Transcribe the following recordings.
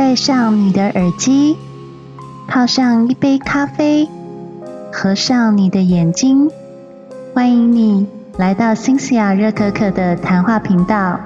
戴上你的耳机，泡上一杯咖啡，合上你的眼睛，欢迎你来到新西亚热可可的谈话频道。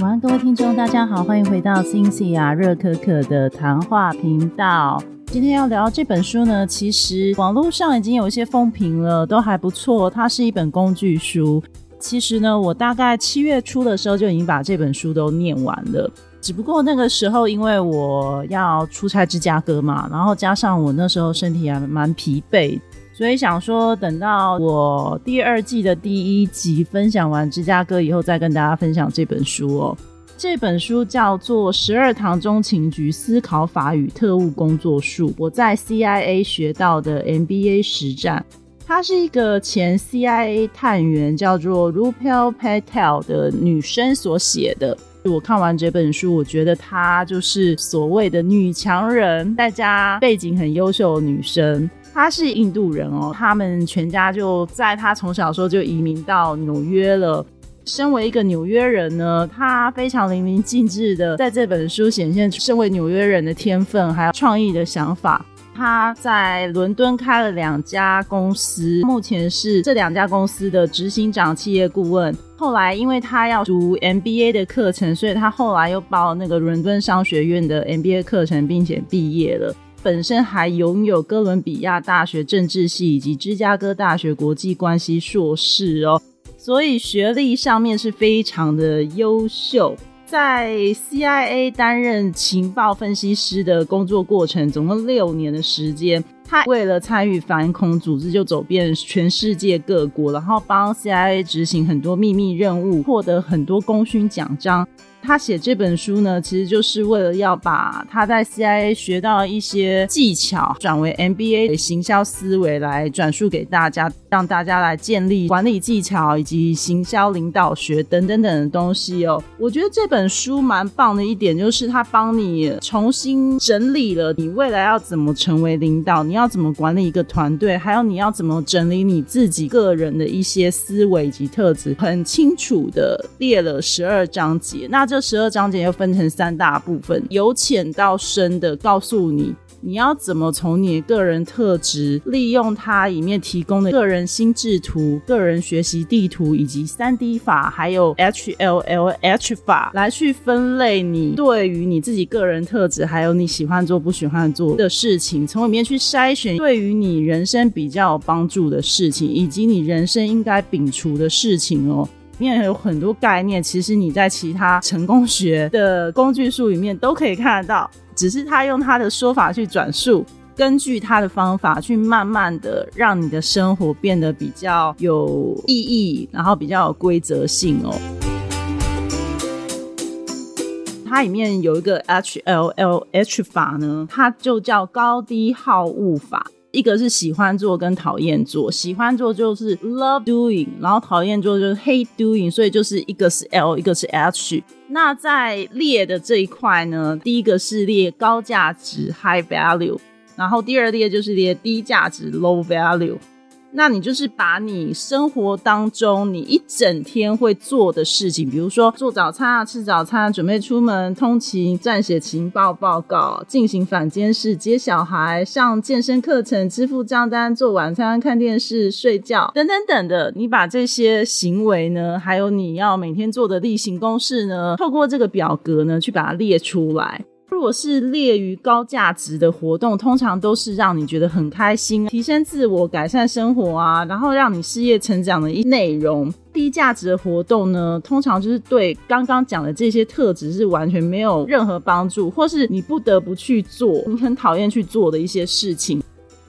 晚安，各位听众，大家好，欢迎回到新西亚热可可的谈话频道。今天要聊这本书呢，其实网络上已经有一些风评了，都还不错。它是一本工具书。其实呢，我大概七月初的时候就已经把这本书都念完了。只不过那个时候，因为我要出差芝加哥嘛，然后加上我那时候身体还蛮疲惫，所以想说等到我第二季的第一集分享完芝加哥以后，再跟大家分享这本书哦。这本书叫做《十二堂中情局思考法与特务工作术》，我在 CIA 学到的 MBA 实战。她是一个前 CIA 探员，叫做 Rupal Patel 的女生所写的。我看完这本书，我觉得她就是所谓的女强人，在家背景很优秀的女生。她是印度人哦，他们全家就在她从小时候就移民到纽约了。身为一个纽约人呢，她非常淋漓尽致的在这本书显现身为纽约人的天分，还有创意的想法。他在伦敦开了两家公司，目前是这两家公司的执行长、企业顾问。后来，因为他要读 MBA 的课程，所以他后来又报那个伦敦商学院的 MBA 课程，并且毕业了。本身还拥有哥伦比亚大学政治系以及芝加哥大学国际关系硕士哦，所以学历上面是非常的优秀。在 CIA 担任情报分析师的工作过程，总共六年的时间。他为了参与反恐组织，就走遍全世界各国，然后帮 CIA 执行很多秘密任务，获得很多功勋奖章。他写这本书呢，其实就是为了要把他在 CIA 学到一些技巧，转为 MBA 的行销思维来转述给大家，让大家来建立管理技巧以及行销领导学等等等的东西哦。我觉得这本书蛮棒的一点，就是他帮你重新整理了你未来要怎么成为领导，你要怎么管理一个团队，还有你要怎么整理你自己个人的一些思维及特质，很清楚的列了十二章节。那这这十二章节又分成三大部分，由浅到深的告诉你，你要怎么从你的个人特质，利用它里面提供的个人心智图、个人学习地图以及三 D 法，还有 HLLH 法来去分类你对于你自己个人特质，还有你喜欢做不喜欢做的事情，从里面去筛选对于你人生比较有帮助的事情，以及你人生应该摒除的事情哦。里面有很多概念，其实你在其他成功学的工具书里面都可以看得到，只是他用他的说法去转述，根据他的方法去慢慢的让你的生活变得比较有意义，然后比较有规则性哦。它里面有一个 H L L H 法呢，它就叫高低好恶法。一个是喜欢做跟讨厌做，喜欢做就是 love doing，然后讨厌做就是 hate doing，所以就是一个是 L，一个是 H。那在列的这一块呢，第一个是列高价值 high value，然后第二列就是列低价值 low value。那你就是把你生活当中你一整天会做的事情，比如说做早餐啊、吃早餐、准备出门、通勤、撰写情报报告、进行反监视、接小孩、上健身课程、支付账单、做晚餐、看电视、睡觉等等等的，你把这些行为呢，还有你要每天做的例行公事呢，透过这个表格呢，去把它列出来。如果是列于高价值的活动，通常都是让你觉得很开心、提升自我、改善生活啊，然后让你事业成长的一内容。低价值的活动呢，通常就是对刚刚讲的这些特质是完全没有任何帮助，或是你不得不去做，你很讨厌去做的一些事情。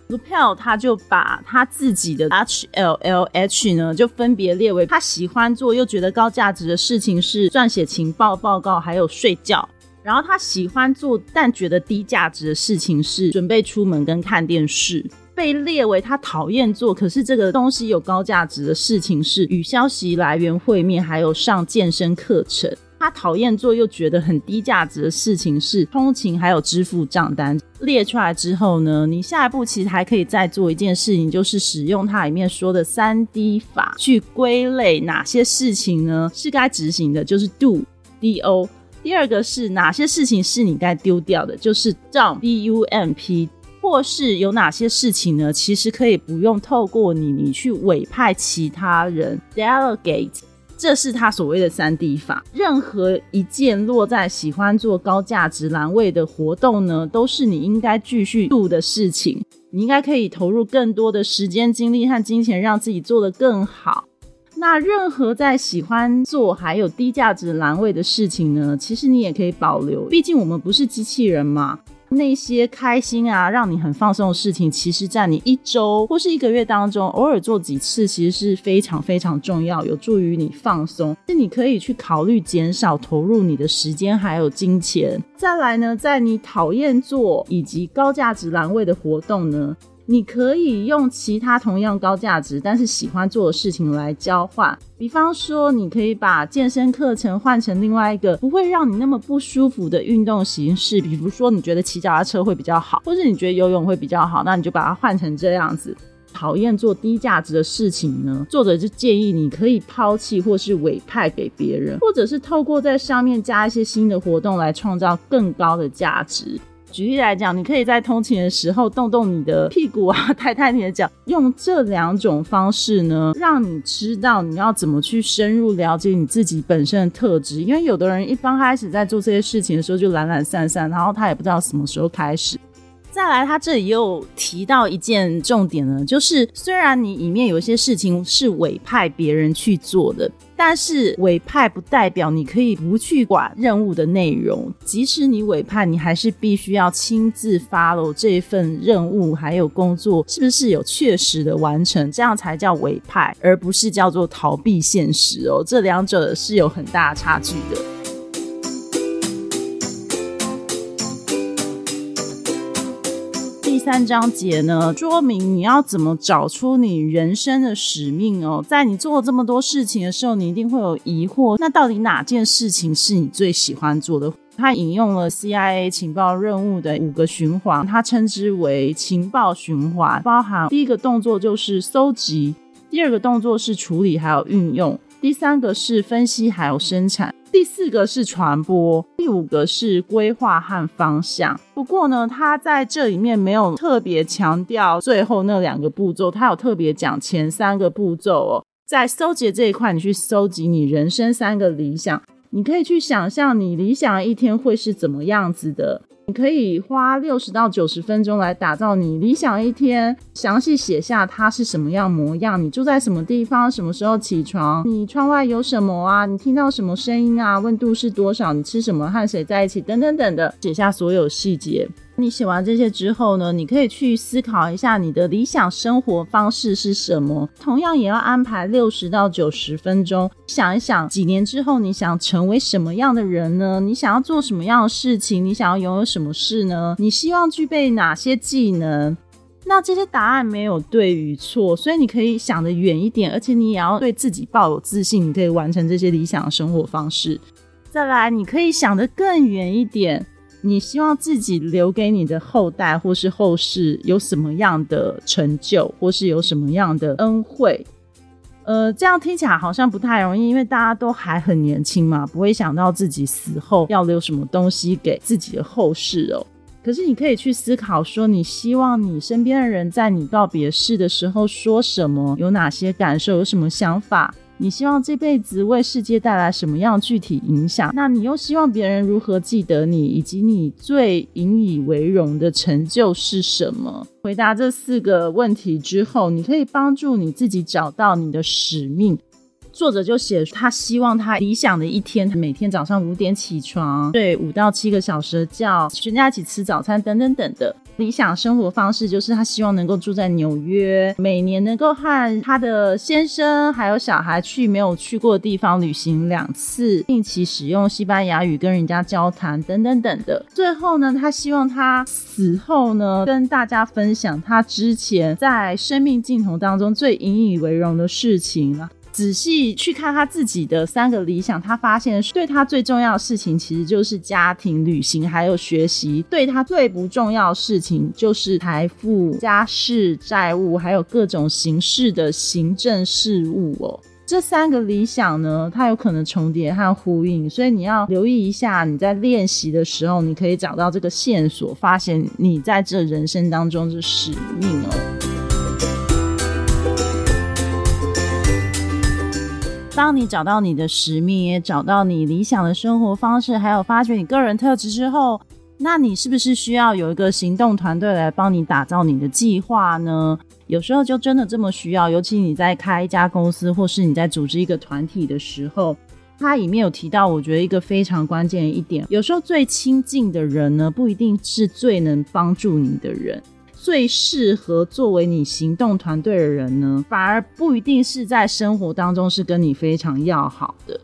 Lupel 他就把他自己的 H L L H 呢，就分别列为他喜欢做又觉得高价值的事情是撰写情报报告，还有睡觉。然后他喜欢做但觉得低价值的事情是准备出门跟看电视，被列为他讨厌做可是这个东西有高价值的事情是与消息来源会面，还有上健身课程。他讨厌做又觉得很低价值的事情是通勤，还有支付账单。列出来之后呢，你下一步其实还可以再做一件事情，就是使用它里面说的三 D 法去归类哪些事情呢是该执行的，就是 do D O。第二个是哪些事情是你该丢掉的，就是 dump D U M P。或是有哪些事情呢？其实可以不用透过你，你去委派其他人 delegate。这是他所谓的三 D 法。任何一件落在喜欢做高价值栏位的活动呢，都是你应该继续做的事情。你应该可以投入更多的时间、精力和金钱，让自己做得更好。那任何在喜欢做还有低价值栏位的事情呢，其实你也可以保留。毕竟我们不是机器人嘛。那些开心啊，让你很放松的事情，其实在你一周或是一个月当中，偶尔做几次，其实是非常非常重要，有助于你放松。是你可以去考虑减少投入你的时间还有金钱。再来呢，在你讨厌做以及高价值栏位的活动呢？你可以用其他同样高价值但是喜欢做的事情来交换，比方说，你可以把健身课程换成另外一个不会让你那么不舒服的运动形式，比如说你觉得骑脚踏车会比较好，或者你觉得游泳会比较好，那你就把它换成这样子。讨厌做低价值的事情呢，作者就建议你可以抛弃或是委派给别人，或者是透过在上面加一些新的活动来创造更高的价值。举例来讲，你可以在通勤的时候动动你的屁股啊，抬抬你的脚，用这两种方式呢，让你知道你要怎么去深入了解你自己本身的特质。因为有的人一刚开始在做这些事情的时候就懒懒散散，然后他也不知道什么时候开始。再来，他这里又提到一件重点呢，就是虽然你里面有一些事情是委派别人去做的，但是委派不代表你可以不去管任务的内容。即使你委派，你还是必须要亲自 follow 这份任务，还有工作是不是有确实的完成，这样才叫委派，而不是叫做逃避现实哦。这两者是有很大差距的。三章节呢，说明你要怎么找出你人生的使命哦。在你做这么多事情的时候，你一定会有疑惑，那到底哪件事情是你最喜欢做的？他引用了 CIA 情报任务的五个循环，他称之为情报循环，包含第一个动作就是搜集，第二个动作是处理还有运用，第三个是分析还有生产。第四个是传播，第五个是规划和方向。不过呢，他在这里面没有特别强调最后那两个步骤，他有特别讲前三个步骤哦。在搜集这一块，你去搜集你人生三个理想，你可以去想象你理想的一天会是怎么样子的。你可以花六十到九十分钟来打造你理想一天，详细写下它是什么样模样，你住在什么地方，什么时候起床，你窗外有什么啊，你听到什么声音啊，温度是多少，你吃什么，和谁在一起，等等等的，写下所有细节。你写完这些之后呢，你可以去思考一下你的理想生活方式是什么。同样也要安排六十到九十分钟，想一想几年之后你想成为什么样的人呢？你想要做什么样的事情？你想要拥有什么事呢？你希望具备哪些技能？那这些答案没有对与错，所以你可以想得远一点，而且你也要对自己抱有自信，你可以完成这些理想的生活方式。再来，你可以想得更远一点。你希望自己留给你的后代或是后世有什么样的成就，或是有什么样的恩惠？呃，这样听起来好像不太容易，因为大家都还很年轻嘛，不会想到自己死后要留什么东西给自己的后世哦。可是你可以去思考说，你希望你身边的人在你告别式的时候说什么，有哪些感受，有什么想法？你希望这辈子为世界带来什么样具体影响？那你又希望别人如何记得你，以及你最引以为荣的成就是什么？回答这四个问题之后，你可以帮助你自己找到你的使命。作者就写他希望他理想的一天，每天早上五点起床，睡五到七个小时的觉，全家一起吃早餐，等等等的。理想生活方式就是他希望能够住在纽约，每年能够和他的先生还有小孩去没有去过的地方旅行两次，定期使用西班牙语跟人家交谈等等等的。最后呢，他希望他死后呢，跟大家分享他之前在生命尽头当中最引以为荣的事情仔细去看他自己的三个理想，他发现对他最重要的事情其实就是家庭、旅行还有学习；对他最不重要的事情就是财富、家事、债务还有各种形式的行政事务哦。这三个理想呢，它有可能重叠和呼应，所以你要留意一下。你在练习的时候，你可以找到这个线索，发现你在这人生当中的使命哦。当你找到你的使命，也找到你理想的生活方式，还有发掘你个人特质之后，那你是不是需要有一个行动团队来帮你打造你的计划呢？有时候就真的这么需要，尤其你在开一家公司，或是你在组织一个团体的时候，它里面有提到，我觉得一个非常关键的一点，有时候最亲近的人呢，不一定是最能帮助你的人。最适合作为你行动团队的人呢，反而不一定是在生活当中是跟你非常要好的。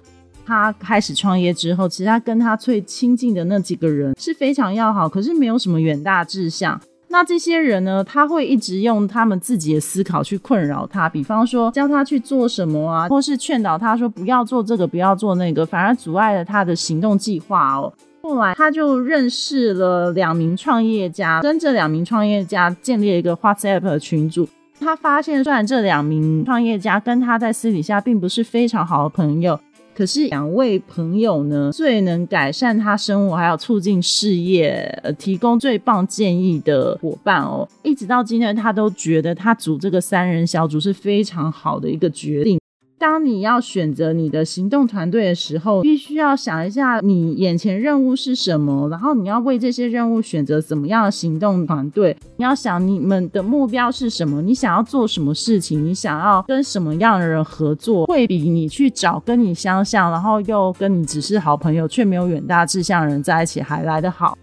他开始创业之后，其实他跟他最亲近的那几个人是非常要好，可是没有什么远大志向。那这些人呢，他会一直用他们自己的思考去困扰他，比方说教他去做什么啊，或是劝导他说不要做这个，不要做那个，反而阻碍了他的行动计划哦。后来他就认识了两名创业家，跟这两名创业家建立了一个 WhatsApp 群组。他发现，虽然这两名创业家跟他在私底下并不是非常好的朋友，可是两位朋友呢，最能改善他生活还有促进事业，呃，提供最棒建议的伙伴哦。一直到今天，他都觉得他组这个三人小组是非常好的一个决定。当你要选择你的行动团队的时候，必须要想一下你眼前任务是什么，然后你要为这些任务选择怎么样的行动团队。你要想你们的目标是什么，你想要做什么事情，你想要跟什么样的人合作，会比你去找跟你相像，然后又跟你只是好朋友却没有远大志向的人在一起还来得好。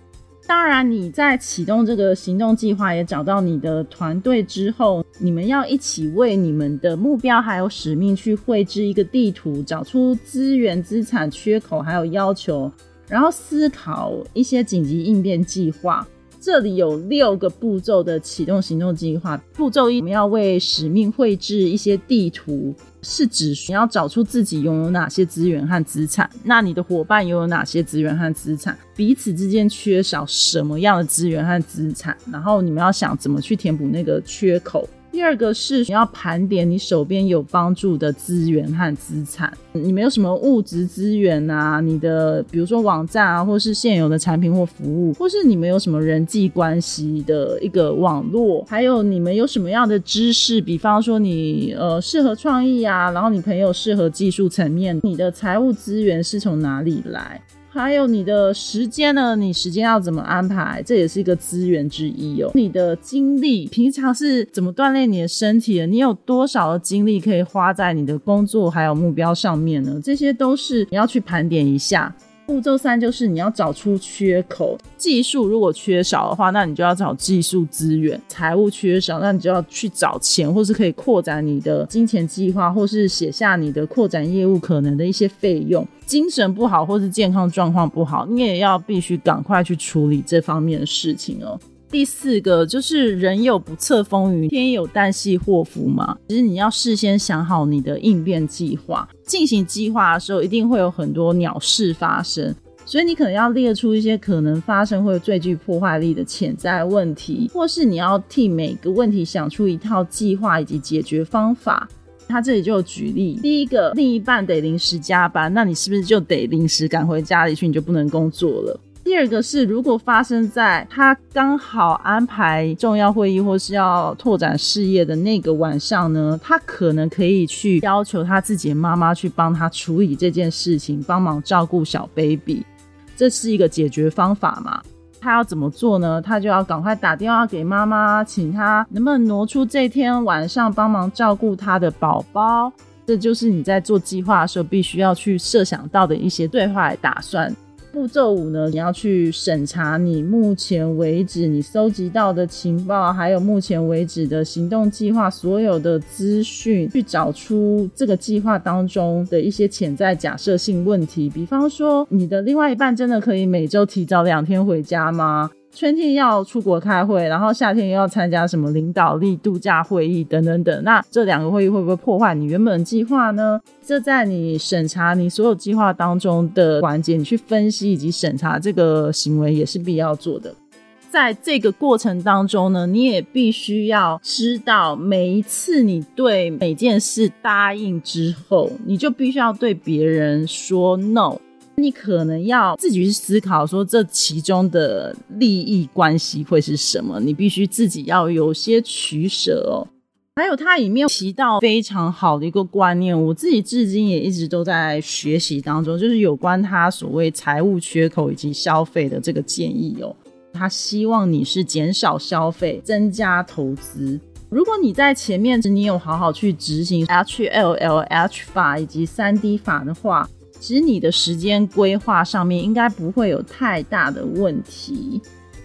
当然，你在启动这个行动计划，也找到你的团队之后，你们要一起为你们的目标还有使命去绘制一个地图，找出资源、资产缺口还有要求，然后思考一些紧急应变计划。这里有六个步骤的启动行动计划。步骤一，我们要为使命绘制一些地图，是指你要找出自己拥有哪些资源和资产，那你的伙伴拥有哪些资源和资产，彼此之间缺少什么样的资源和资产，然后你们要想怎么去填补那个缺口。第二个是你要盘点你手边有帮助的资源和资产，你没有什么物质资源啊？你的比如说网站啊，或是现有的产品或服务，或是你们有什么人际关系的一个网络，还有你们有什么样的知识？比方说你呃适合创意啊，然后你朋友适合技术层面，你的财务资源是从哪里来？还有你的时间呢？你时间要怎么安排？这也是一个资源之一哦。你的精力平常是怎么锻炼你的身体的？你有多少的精力可以花在你的工作还有目标上面呢？这些都是你要去盘点一下。步骤三就是你要找出缺口，技术如果缺少的话，那你就要找技术资源；财务缺少，那你就要去找钱，或是可以扩展你的金钱计划，或是写下你的扩展业务可能的一些费用。精神不好或是健康状况不好，你也要必须赶快去处理这方面的事情哦。第四个就是人有不测风云，天有旦夕祸福嘛。其实你要事先想好你的应变计划，进行计划的时候一定会有很多鸟事发生，所以你可能要列出一些可能发生或最具破坏力的潜在问题，或是你要替每个问题想出一套计划以及解决方法。他这里就举例，第一个，另一半得临时加班，那你是不是就得临时赶回家里去，你就不能工作了？第二个是，如果发生在他刚好安排重要会议或是要拓展事业的那个晚上呢，他可能可以去要求他自己的妈妈去帮他处理这件事情，帮忙照顾小 baby，这是一个解决方法嘛？他要怎么做呢？他就要赶快打电话给妈妈，请他能不能挪出这天晚上帮忙照顾他的宝宝。这就是你在做计划的时候必须要去设想到的一些对话打算。步骤五呢，你要去审查你目前为止你搜集到的情报，还有目前为止的行动计划所有的资讯，去找出这个计划当中的一些潜在假设性问题。比方说，你的另外一半真的可以每周提早两天回家吗？春天要出国开会，然后夏天又要参加什么领导力度假会议等等等。那这两个会议会不会破坏你原本的计划呢？这在你审查你所有计划当中的环节，你去分析以及审查这个行为也是必要做的。在这个过程当中呢，你也必须要知道，每一次你对每件事答应之后，你就必须要对别人说 no。你可能要自己去思考，说这其中的利益关系会是什么？你必须自己要有些取舍哦。还有，它里面提到非常好的一个观念，我自己至今也一直都在学习当中，就是有关他所谓财务缺口以及消费的这个建议哦。他希望你是减少消费，增加投资。如果你在前面你有好好去执行 H L L H 法以及三 D 法的话，其实你的时间规划上面应该不会有太大的问题。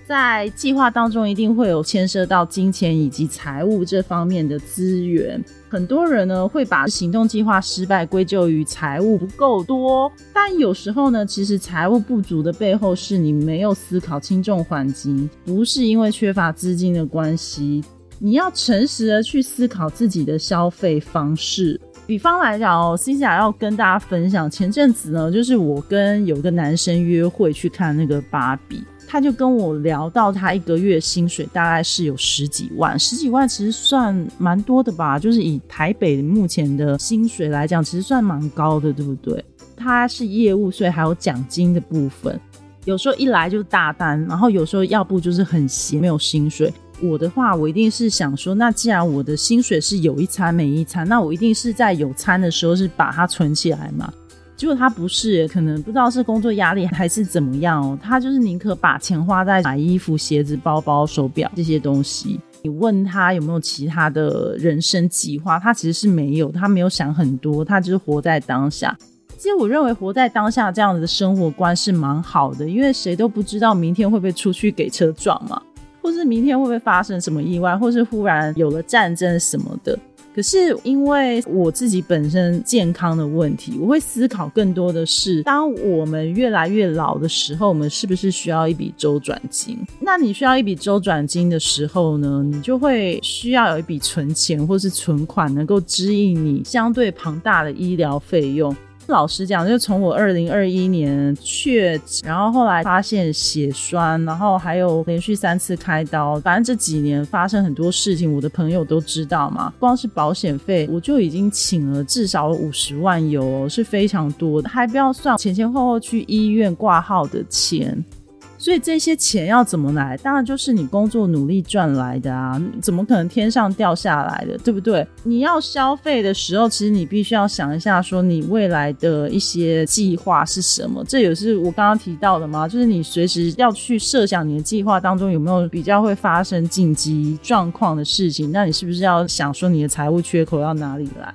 在计划当中，一定会有牵涉到金钱以及财务这方面的资源。很多人呢会把行动计划失败归咎于财务不够多，但有时候呢，其实财务不足的背后是你没有思考轻重缓急，不是因为缺乏资金的关系。你要诚实的去思考自己的消费方式。比方来讲哦，C 甲要跟大家分享，前阵子呢，就是我跟有个男生约会去看那个芭比。他就跟我聊到，他一个月薪水大概是有十几万，十几万其实算蛮多的吧，就是以台北目前的薪水来讲，其实算蛮高的，对不对？他是业务，所以还有奖金的部分，有时候一来就大单，然后有时候要不就是很闲，没有薪水。我的话，我一定是想说，那既然我的薪水是有一餐没一餐，那我一定是在有餐的时候是把它存起来嘛。结果他不是，可能不知道是工作压力还是怎么样哦。他就是宁可把钱花在买衣服、鞋子、包包、手表这些东西。你问他有没有其他的人生计划，他其实是没有，他没有想很多，他就是活在当下。其实我认为活在当下这样子的生活观是蛮好的，因为谁都不知道明天会不会出去给车撞嘛，或是明天会不会发生什么意外，或是忽然有了战争什么的。可是因为我自己本身健康的问题，我会思考更多的是，当我们越来越老的时候，我们是不是需要一笔周转金？那你需要一笔周转金的时候呢，你就会需要有一笔存钱或是存款，能够支应你相对庞大的医疗费用。老实讲，就从我二零二一年确诊，然后后来发现血栓，然后还有连续三次开刀，反正这几年发生很多事情，我的朋友都知道嘛。光是保险费，我就已经请了至少五十万油，是非常多的，还不要算前前后后去医院挂号的钱。所以这些钱要怎么来？当然就是你工作努力赚来的啊！怎么可能天上掉下来的，对不对？你要消费的时候，其实你必须要想一下，说你未来的一些计划是什么。这也是我刚刚提到的吗？就是你随时要去设想你的计划当中有没有比较会发生紧急状况的事情。那你是不是要想说你的财务缺口要哪里来？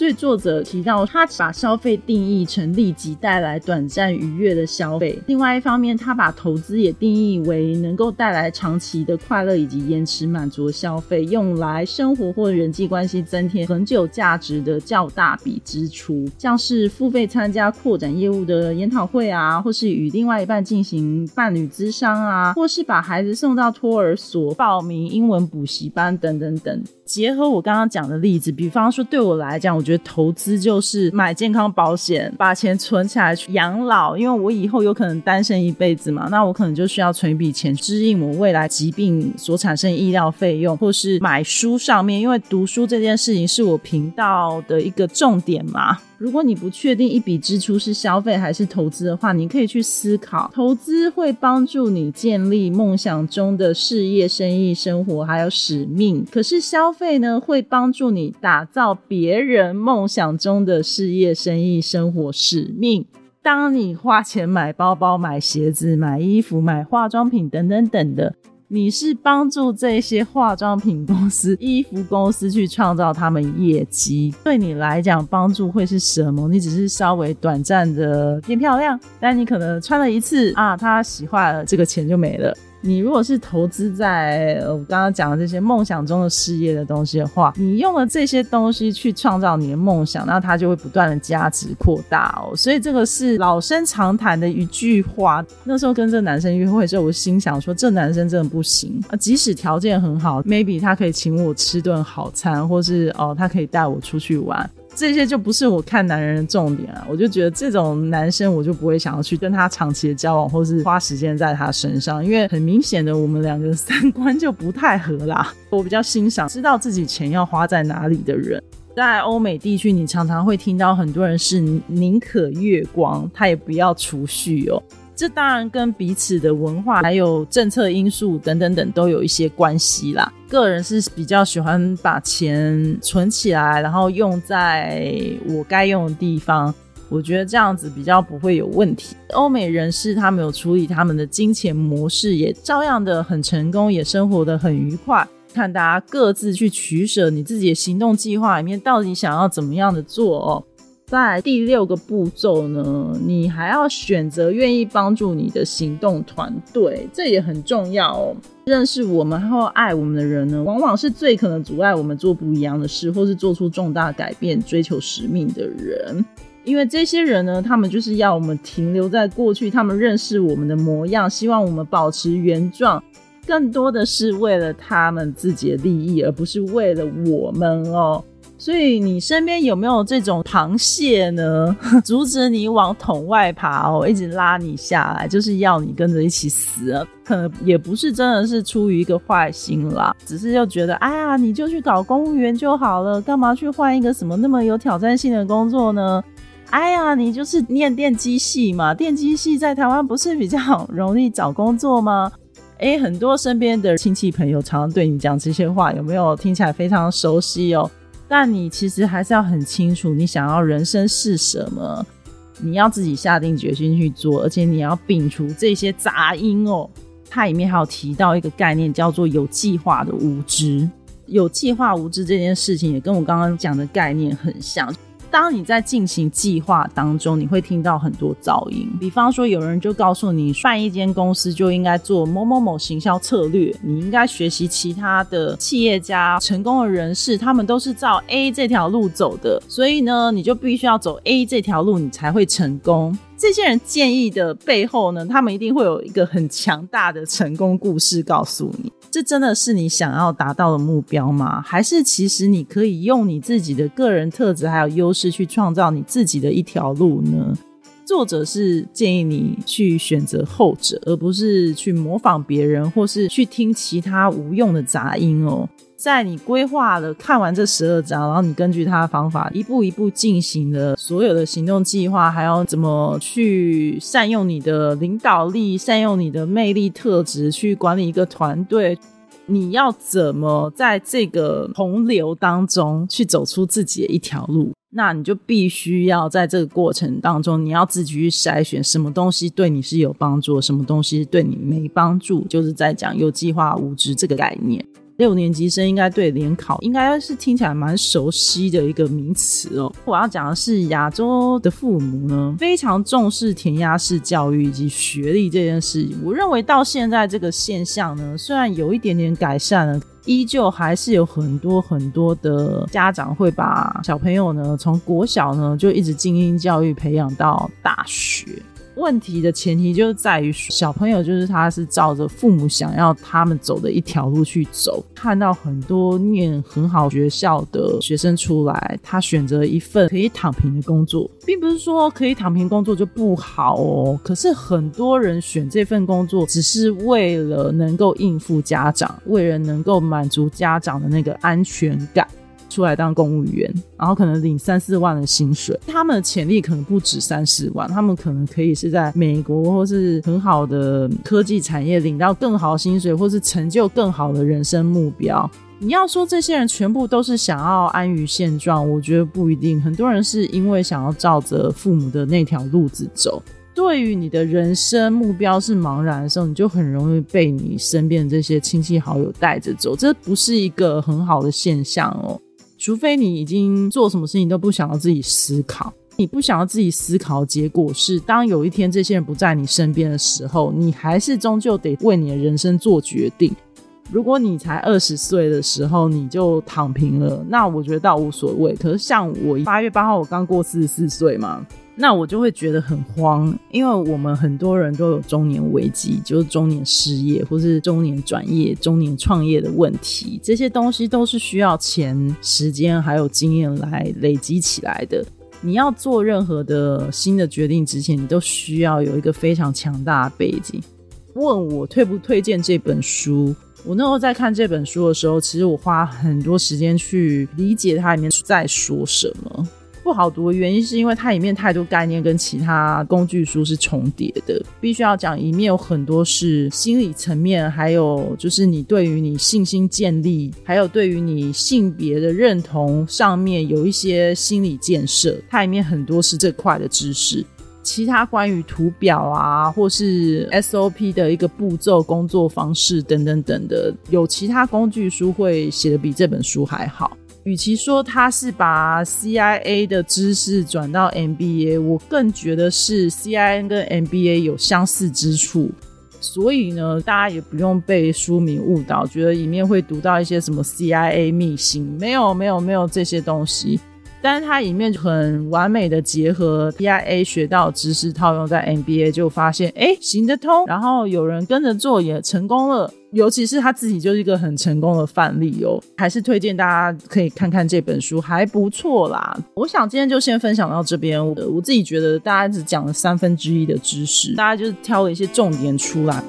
所以作者提到，他把消费定义成立即带来短暂愉悦的消费。另外一方面，他把投资也定义为能够带来长期的快乐以及延迟满足消费，用来生活或人际关系增添很久价值的较大笔支出，像是付费参加扩展业务的研讨会啊，或是与另外一半进行伴侣咨商啊，或是把孩子送到托儿所报名英文补习班等等等。结合我刚刚讲的例子，比方说对我来讲，我觉觉得投资就是买健康保险，把钱存起来去养老，因为我以后有可能单身一辈子嘛，那我可能就需要存一笔钱，支应我未来疾病所产生医疗费用，或是买书上面，因为读书这件事情是我频道的一个重点嘛。如果你不确定一笔支出是消费还是投资的话，你可以去思考，投资会帮助你建立梦想中的事业、生意、生活，还有使命；可是消费呢，会帮助你打造别人梦想中的事业、生意、生活、使命。当你花钱买包包、买鞋子、买衣服、买化妆品等等等的。你是帮助这些化妆品公司、衣服公司去创造他们业绩，对你来讲帮助会是什么？你只是稍微短暂的变漂亮，但你可能穿了一次啊，他洗坏了，这个钱就没了。你如果是投资在我刚刚讲的这些梦想中的事业的东西的话，你用了这些东西去创造你的梦想，那它就会不断的加值扩大哦。所以这个是老生常谈的一句话。那时候跟这个男生约会的时候，我心想说，这男生真的不行啊！即使条件很好，maybe 他可以请我吃顿好餐，或是哦，他可以带我出去玩。这些就不是我看男人的重点啊！我就觉得这种男生，我就不会想要去跟他长期的交往，或是花时间在他身上，因为很明显的，我们两个三观就不太合啦。我比较欣赏知道自己钱要花在哪里的人。在欧美地区，你常常会听到很多人是宁可月光，他也不要储蓄哦。这当然跟彼此的文化、还有政策因素等等等都有一些关系啦。个人是比较喜欢把钱存起来，然后用在我该用的地方。我觉得这样子比较不会有问题。欧美人士他们有处理他们的金钱模式，也照样的很成功，也生活的很愉快。看大家各自去取舍，你自己的行动计划里面到底想要怎么样的做哦。在第六个步骤呢，你还要选择愿意帮助你的行动团队，这也很重要哦。认识我们或爱我们的人呢，往往是最可能阻碍我们做不一样的事，或是做出重大改变、追求使命的人。因为这些人呢，他们就是要我们停留在过去，他们认识我们的模样，希望我们保持原状，更多的是为了他们自己的利益，而不是为了我们哦。所以你身边有没有这种螃蟹呢？阻止你往桶外爬哦，一直拉你下来，就是要你跟着一起死。可能也不是真的是出于一个坏心啦，只是又觉得，哎呀，你就去搞公务员就好了，干嘛去换一个什么那么有挑战性的工作呢？哎呀，你就是念电机系嘛，电机系在台湾不是比较容易找工作吗？哎，很多身边的亲戚朋友常常对你讲这些话，有没有听起来非常熟悉哦？但你其实还是要很清楚，你想要人生是什么，你要自己下定决心去做，而且你要摒除这些杂音哦。它里面还有提到一个概念，叫做有计划的无知。有计划无知这件事情，也跟我刚刚讲的概念很像。当你在进行计划当中，你会听到很多噪音。比方说，有人就告诉你，办一间公司就应该做某某某行销策略，你应该学习其他的企业家成功的人士，他们都是照 A 这条路走的，所以呢，你就必须要走 A 这条路，你才会成功。这些人建议的背后呢，他们一定会有一个很强大的成功故事告诉你。这真的是你想要达到的目标吗？还是其实你可以用你自己的个人特质还有优势去创造你自己的一条路呢？作者是建议你去选择后者，而不是去模仿别人，或是去听其他无用的杂音哦。在你规划了看完这十二章，然后你根据他的方法一步一步进行了所有的行动计划，还要怎么去善用你的领导力、善用你的魅力特质去管理一个团队？你要怎么在这个洪流当中去走出自己的一条路？那你就必须要在这个过程当中，你要自己去筛选什么东西对你是有帮助，什么东西对你没帮助，就是在讲有计划无知这个概念。六年级生应该对联考应该是听起来蛮熟悉的一个名词哦。我要讲的是亚洲的父母呢，非常重视填鸭式教育以及学历这件事情。我认为到现在这个现象呢，虽然有一点点改善了，依旧还是有很多很多的家长会把小朋友呢从国小呢就一直精英教育培养到大学。问题的前提就是在于小朋友，就是他是照着父母想要他们走的一条路去走。看到很多念很好学校的学生出来，他选择一份可以躺平的工作，并不是说可以躺平工作就不好哦。可是很多人选这份工作，只是为了能够应付家长，为了能够满足家长的那个安全感。出来当公务员，然后可能领三四万的薪水，他们的潜力可能不止三四万，他们可能可以是在美国或是很好的科技产业领到更好薪水，或是成就更好的人生目标。你要说这些人全部都是想要安于现状，我觉得不一定。很多人是因为想要照着父母的那条路子走。对于你的人生目标是茫然的时候，你就很容易被你身边的这些亲戚好友带着走，这不是一个很好的现象哦。除非你已经做什么事情都不想要自己思考，你不想要自己思考，结果是当有一天这些人不在你身边的时候，你还是终究得为你的人生做决定。如果你才二十岁的时候你就躺平了，那我觉得倒无所谓。可是像我八月八号我刚过四十四岁嘛，那我就会觉得很慌，因为我们很多人都有中年危机，就是中年失业或是中年转业、中年创业的问题，这些东西都是需要钱、时间还有经验来累积起来的。你要做任何的新的决定之前，你都需要有一个非常强大的背景。问我推不推荐这本书？我那时候在看这本书的时候，其实我花很多时间去理解它里面在说什么。不好读的原因是因为它里面太多概念跟其他工具书是重叠的，必须要讲里面有很多是心理层面，还有就是你对于你信心建立，还有对于你性别的认同上面有一些心理建设，它里面很多是这块的知识。其他关于图表啊，或是 SOP 的一个步骤、工作方式等等等的，有其他工具书会写的比这本书还好。与其说他是把 CIA 的知识转到 MBA，我更觉得是 CIA 跟 MBA 有相似之处。所以呢，大家也不用被书名误导，觉得里面会读到一些什么 CIA 秘辛，没有，没有，没有这些东西。但是它里面很完美的结合 P I A 学到知识套用在 M B A，就发现哎行得通，然后有人跟着做也成功了，尤其是他自己就是一个很成功的范例哦，还是推荐大家可以看看这本书，还不错啦。我想今天就先分享到这边，我我自己觉得大家只讲了三分之一的知识，大家就是挑了一些重点出来。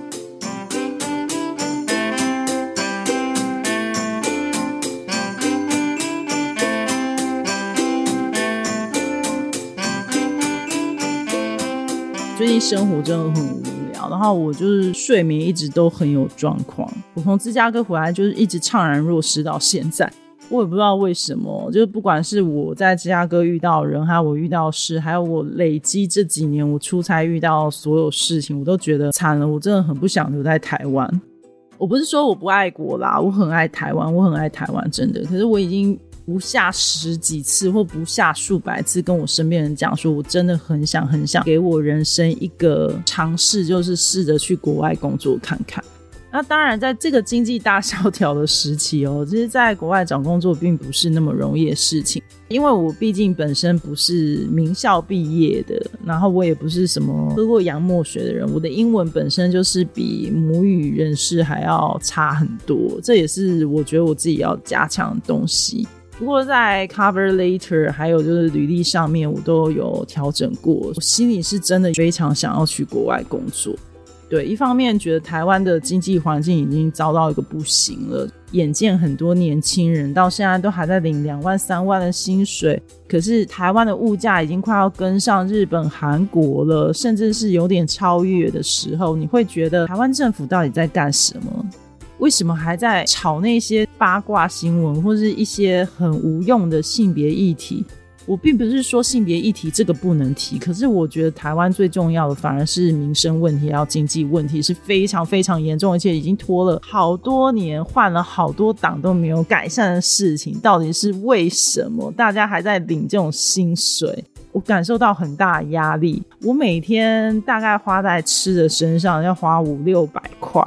最近生活真的很无聊，然后我就是睡眠一直都很有状况。我从芝加哥回来就是一直怅然若失到现在，我也不知道为什么。就是不管是我在芝加哥遇到人，还有我遇到事，还有我累积这几年我出差遇到所有事情，我都觉得惨了。我真的很不想留在台湾。我不是说我不爱国啦，我很爱台湾，我很爱台湾，真的。可是我已经。不下十几次或不下数百次，跟我身边人讲说，我真的很想很想给我人生一个尝试，就是试着去国外工作看看。那当然，在这个经济大萧条的时期哦，其实在国外找工作并不是那么容易的事情，因为我毕竟本身不是名校毕业的，然后我也不是什么喝过洋墨水的人，我的英文本身就是比母语人士还要差很多，这也是我觉得我自己要加强的东西。不过在 cover later 还有就是履历上面，我都有调整过。我心里是真的非常想要去国外工作。对，一方面觉得台湾的经济环境已经遭到一个不行了，眼见很多年轻人到现在都还在领两万三万的薪水，可是台湾的物价已经快要跟上日本、韩国了，甚至是有点超越的时候，你会觉得台湾政府到底在干什么？为什么还在炒那些八卦新闻，或是一些很无用的性别议题？我并不是说性别议题这个不能提，可是我觉得台湾最重要的反而是民生问题，还有经济问题是非常非常严重，而且已经拖了好多年，换了好多党都没有改善的事情，到底是为什么？大家还在领这种薪水，我感受到很大压力。我每天大概花在吃的身上要花五六百块。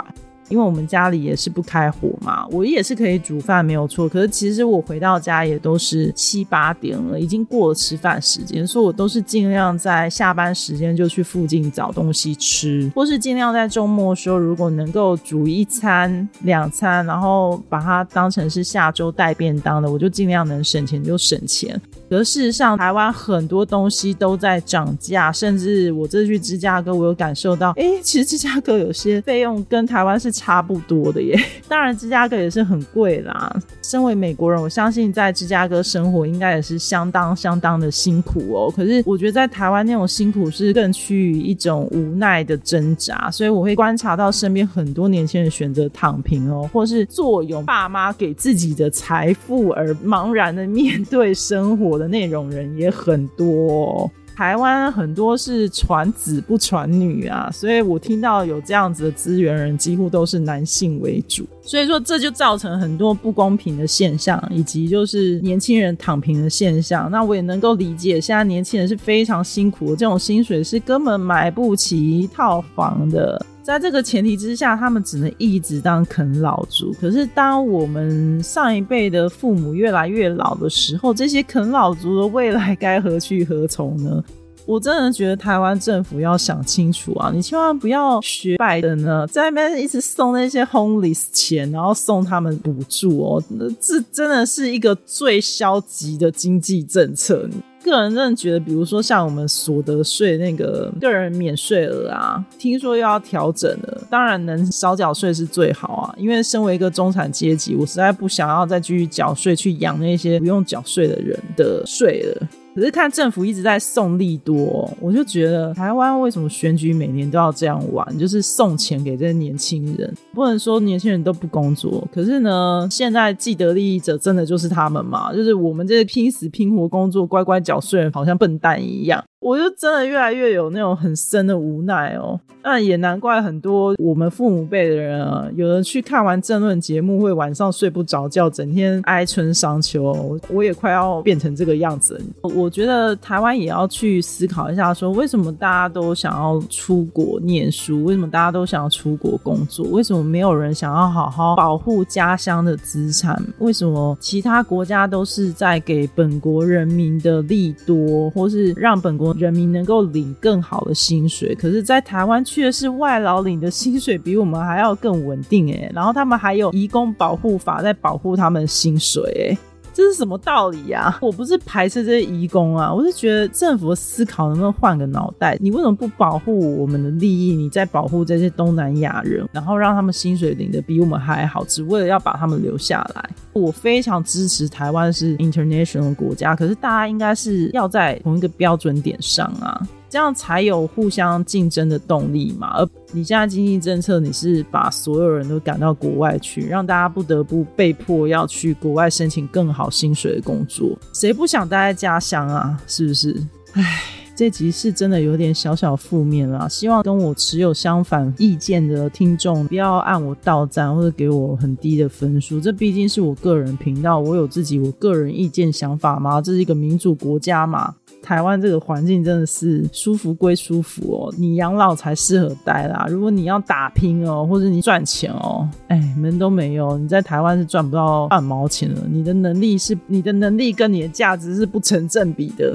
因为我们家里也是不开火嘛，我也是可以煮饭没有错。可是其实我回到家也都是七八点了，已经过了吃饭时间，所以我都是尽量在下班时间就去附近找东西吃，或是尽量在周末时候如果能够煮一餐两餐，然后把它当成是下周带便当的，我就尽量能省钱就省钱。可是事实上，台湾很多东西都在涨价，甚至我这去芝加哥，我有感受到，哎，其实芝加哥有些费用跟台湾是。差不多的耶，当然芝加哥也是很贵啦。身为美国人，我相信在芝加哥生活应该也是相当相当的辛苦哦。可是我觉得在台湾那种辛苦是更趋于一种无奈的挣扎，所以我会观察到身边很多年轻人选择躺平哦，或是坐拥爸妈给自己的财富而茫然的面对生活的内容人也很多。台湾很多是传子不传女啊，所以我听到有这样子的资源人，几乎都是男性为主。所以说这就造成很多不公平的现象，以及就是年轻人躺平的现象。那我也能够理解，现在年轻人是非常辛苦的，这种薪水是根本买不起一套房的。在这个前提之下，他们只能一直当啃老族。可是，当我们上一辈的父母越来越老的时候，这些啃老族的未来该何去何从呢？我真的觉得台湾政府要想清楚啊！你千万不要学拜登呢，在那边一直送那些 homeless 钱，然后送他们补助哦，这真的是一个最消极的经济政策。个人真的觉得，比如说像我们所得税那个个人免税额啊，听说又要调整了。当然能少缴税是最好啊，因为身为一个中产阶级，我实在不想要再继续缴税去养那些不用缴税的人的税了。可是看政府一直在送利多，我就觉得台湾为什么选举每年都要这样玩？就是送钱给这些年轻人，不能说年轻人都不工作。可是呢，现在既得利益者真的就是他们嘛？就是我们这些拼死拼活工作、乖乖缴税人，好像笨蛋一样。我就真的越来越有那种很深的无奈哦，那也难怪很多我们父母辈的人啊，有人去看完政论节目会晚上睡不着觉，整天哀春伤秋。我也快要变成这个样子。我觉得台湾也要去思考一下，说为什么大家都想要出国念书，为什么大家都想要出国工作，为什么没有人想要好好保护家乡的资产？为什么其他国家都是在给本国人民的利多，或是让本国人民能够领更好的薪水，可是，在台湾却是外劳领的薪水比我们还要更稳定哎，然后他们还有移工保护法在保护他们的薪水。这是什么道理呀？我不是排斥这些移工啊，我是觉得政府的思考能不能换个脑袋？你为什么不保护我们的利益？你在保护这些东南亚人，然后让他们薪水领的比我们还好，只为了要把他们留下来？我非常支持台湾是 international 国家，可是大家应该是要在同一个标准点上啊。这样才有互相竞争的动力嘛？而你现在经济政策，你是把所有人都赶到国外去，让大家不得不被迫要去国外申请更好薪水的工作，谁不想待在家乡啊？是不是？唉，这集是真的有点小小负面啦。希望跟我持有相反意见的听众不要按我到赞或者给我很低的分数。这毕竟是我个人频道，我有自己我个人意见想法嘛。这是一个民主国家嘛。台湾这个环境真的是舒服归舒服哦，你养老才适合待啦。如果你要打拼哦，或者你赚钱哦，哎，门都没有。你在台湾是赚不到半毛钱的。你的能力是你的能力跟你的价值是不成正比的。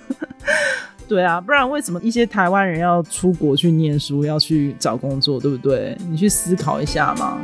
对啊，不然为什么一些台湾人要出国去念书，要去找工作，对不对？你去思考一下嘛。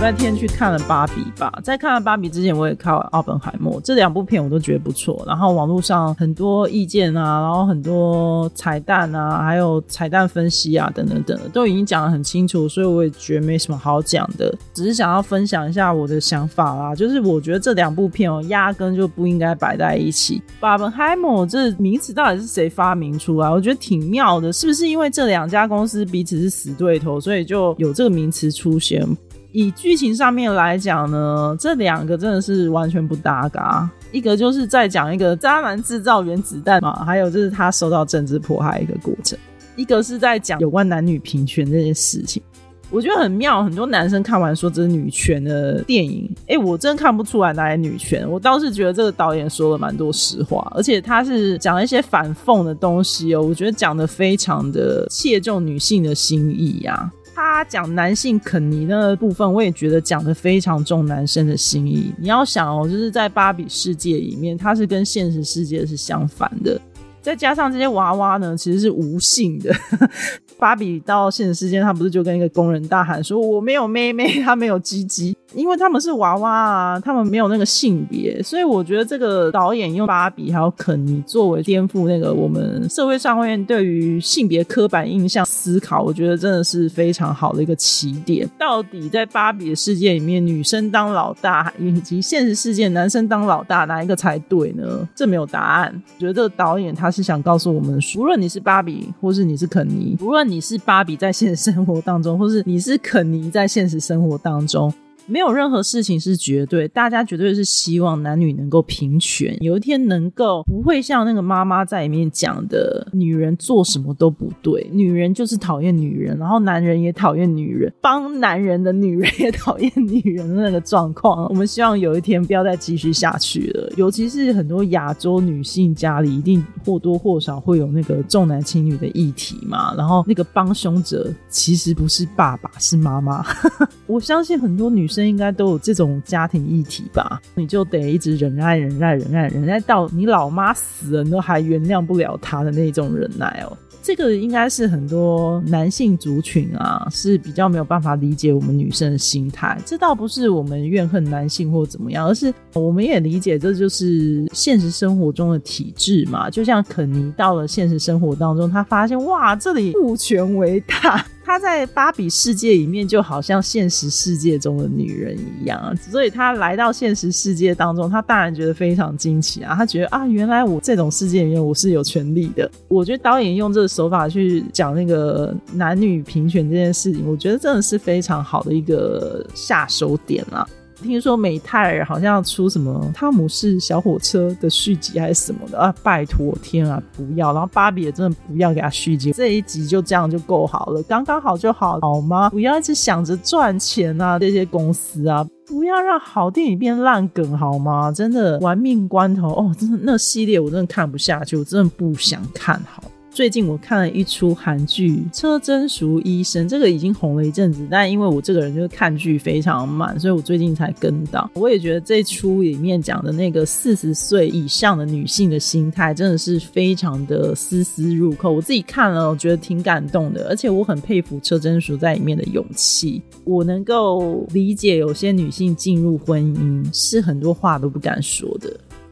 拜天去看了《芭比》吧，在看了《芭比》之前，我也看了《奥本海默》，这两部片我都觉得不错。然后网络上很多意见啊，然后很多彩蛋啊，还有彩蛋分析啊，等等等的，都已经讲得很清楚，所以我也觉得没什么好讲的，只是想要分享一下我的想法啦。就是我觉得这两部片哦，压根就不应该摆在一起。《巴本海默》这名词到底是谁发明出来？我觉得挺妙的，是不是因为这两家公司彼此是死对头，所以就有这个名词出现？以剧情上面来讲呢，这两个真的是完全不搭嘎。一个就是在讲一个渣男制造原子弹嘛，还有就是他受到政治迫害一个过程。一个是在讲有关男女平权这件事情，我觉得很妙。很多男生看完说这是女权的电影，哎，我真看不出来哪里女权。我倒是觉得这个导演说了蛮多实话，而且他是讲一些反讽的东西哦，我觉得讲的非常的切中女性的心意呀。他讲男性肯尼那个部分，我也觉得讲的非常重男生的心意。你要想哦，就是在芭比世界里面，它是跟现实世界是相反的。再加上这些娃娃呢，其实是无性的。芭比到现实世界，他不是就跟一个工人大喊说：“我没有妹妹，他没有鸡鸡。”因为他们是娃娃啊，他们没有那个性别，所以我觉得这个导演用芭比还有肯尼作为颠覆那个我们社会上面对于性别刻板印象思考，我觉得真的是非常好的一个起点。到底在芭比的世界里面，女生当老大，以及现实世界男生当老大，哪一个才对呢？这没有答案。我觉得这个导演他是想告诉我们，无论你是芭比，或是你是肯尼，无论你是芭比在现实生活当中，或是你是肯尼在现实生活当中。没有任何事情是绝对，大家绝对是希望男女能够平权，有一天能够不会像那个妈妈在里面讲的，女人做什么都不对，女人就是讨厌女人，然后男人也讨厌女人，帮男人的女人也讨厌女人的那个状况。我们希望有一天不要再继续下去了，尤其是很多亚洲女性家里一定或多或少会有那个重男轻女的议题嘛，然后那个帮凶者其实不是爸爸，是妈妈。我相信很多女生。应该都有这种家庭议题吧？你就得一直忍耐、忍耐、忍耐、忍耐到你老妈死了，你都还原谅不了她的那种忍耐哦。这个应该是很多男性族群啊是比较没有办法理解我们女生的心态。这倒不是我们怨恨男性或怎么样，而是我们也理解这就是现实生活中的体制嘛。就像肯尼到了现实生活当中，他发现哇，这里父权为大。她在芭比世界里面就好像现实世界中的女人一样，所以她来到现实世界当中，她当然觉得非常惊奇啊！她觉得啊，原来我这种世界里面我是有权利的。我觉得导演用这个手法去讲那个男女平权这件事情，我觉得真的是非常好的一个下手点啊。听说美泰尔好像要出什么汤姆士小火车的续集还是什么的啊？拜托天啊，不要！然后芭比也真的不要给他续集，这一集就这样就够好了，刚刚好就好，好吗？不要一直想着赚钱啊，这些公司啊，不要让好电影变烂梗好吗？真的玩命关头哦，真的那系列我真的看不下去，我真的不想看好。最近我看了一出韩剧《车真淑医生》，这个已经红了一阵子，但因为我这个人就是看剧非常慢，所以我最近才跟到。我也觉得这出里面讲的那个四十岁以上的女性的心态，真的是非常的丝丝入扣。我自己看了，我觉得挺感动的，而且我很佩服车真淑在里面的勇气。我能够理解有些女性进入婚姻是很多话都不敢说的，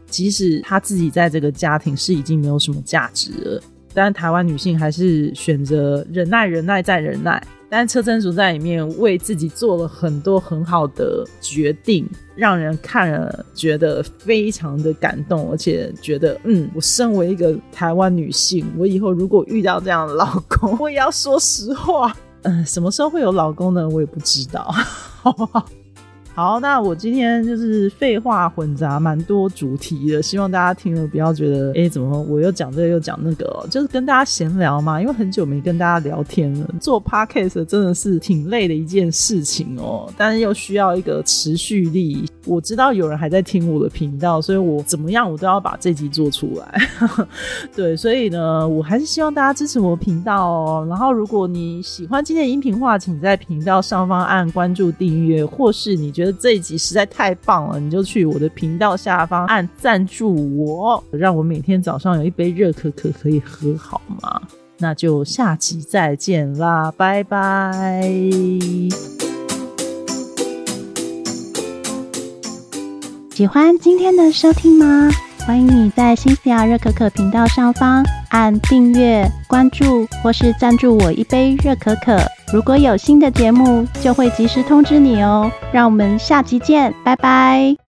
即使她自己在这个家庭是已经没有什么价值了。但台湾女性还是选择忍耐、忍耐再忍耐。但车真淑在里面为自己做了很多很好的决定，让人看了觉得非常的感动，而且觉得嗯，我身为一个台湾女性，我以后如果遇到这样的老公，我也要说实话。嗯，什么时候会有老公呢？我也不知道，好，那我今天就是废话混杂，蛮多主题的，希望大家听了不要觉得，哎，怎么我又讲这个又讲那个，就是跟大家闲聊嘛，因为很久没跟大家聊天了。做 podcast 真的是挺累的一件事情哦，但是又需要一个持续力。我知道有人还在听我的频道，所以我怎么样我都要把这集做出来。对，所以呢，我还是希望大家支持我的频道哦。然后，如果你喜欢今天音频话，请在频道上方按关注、订阅，或是你觉得得这一集实在太棒了，你就去我的频道下方按赞助我，让我每天早上有一杯热可可可以喝，好吗？那就下集再见啦，拜拜。喜欢今天的收听吗？欢迎你在新西亚热可可频道上方按订阅、关注，或是赞助我一杯热可可。如果有新的节目，就会及时通知你哦。让我们下集见，拜拜。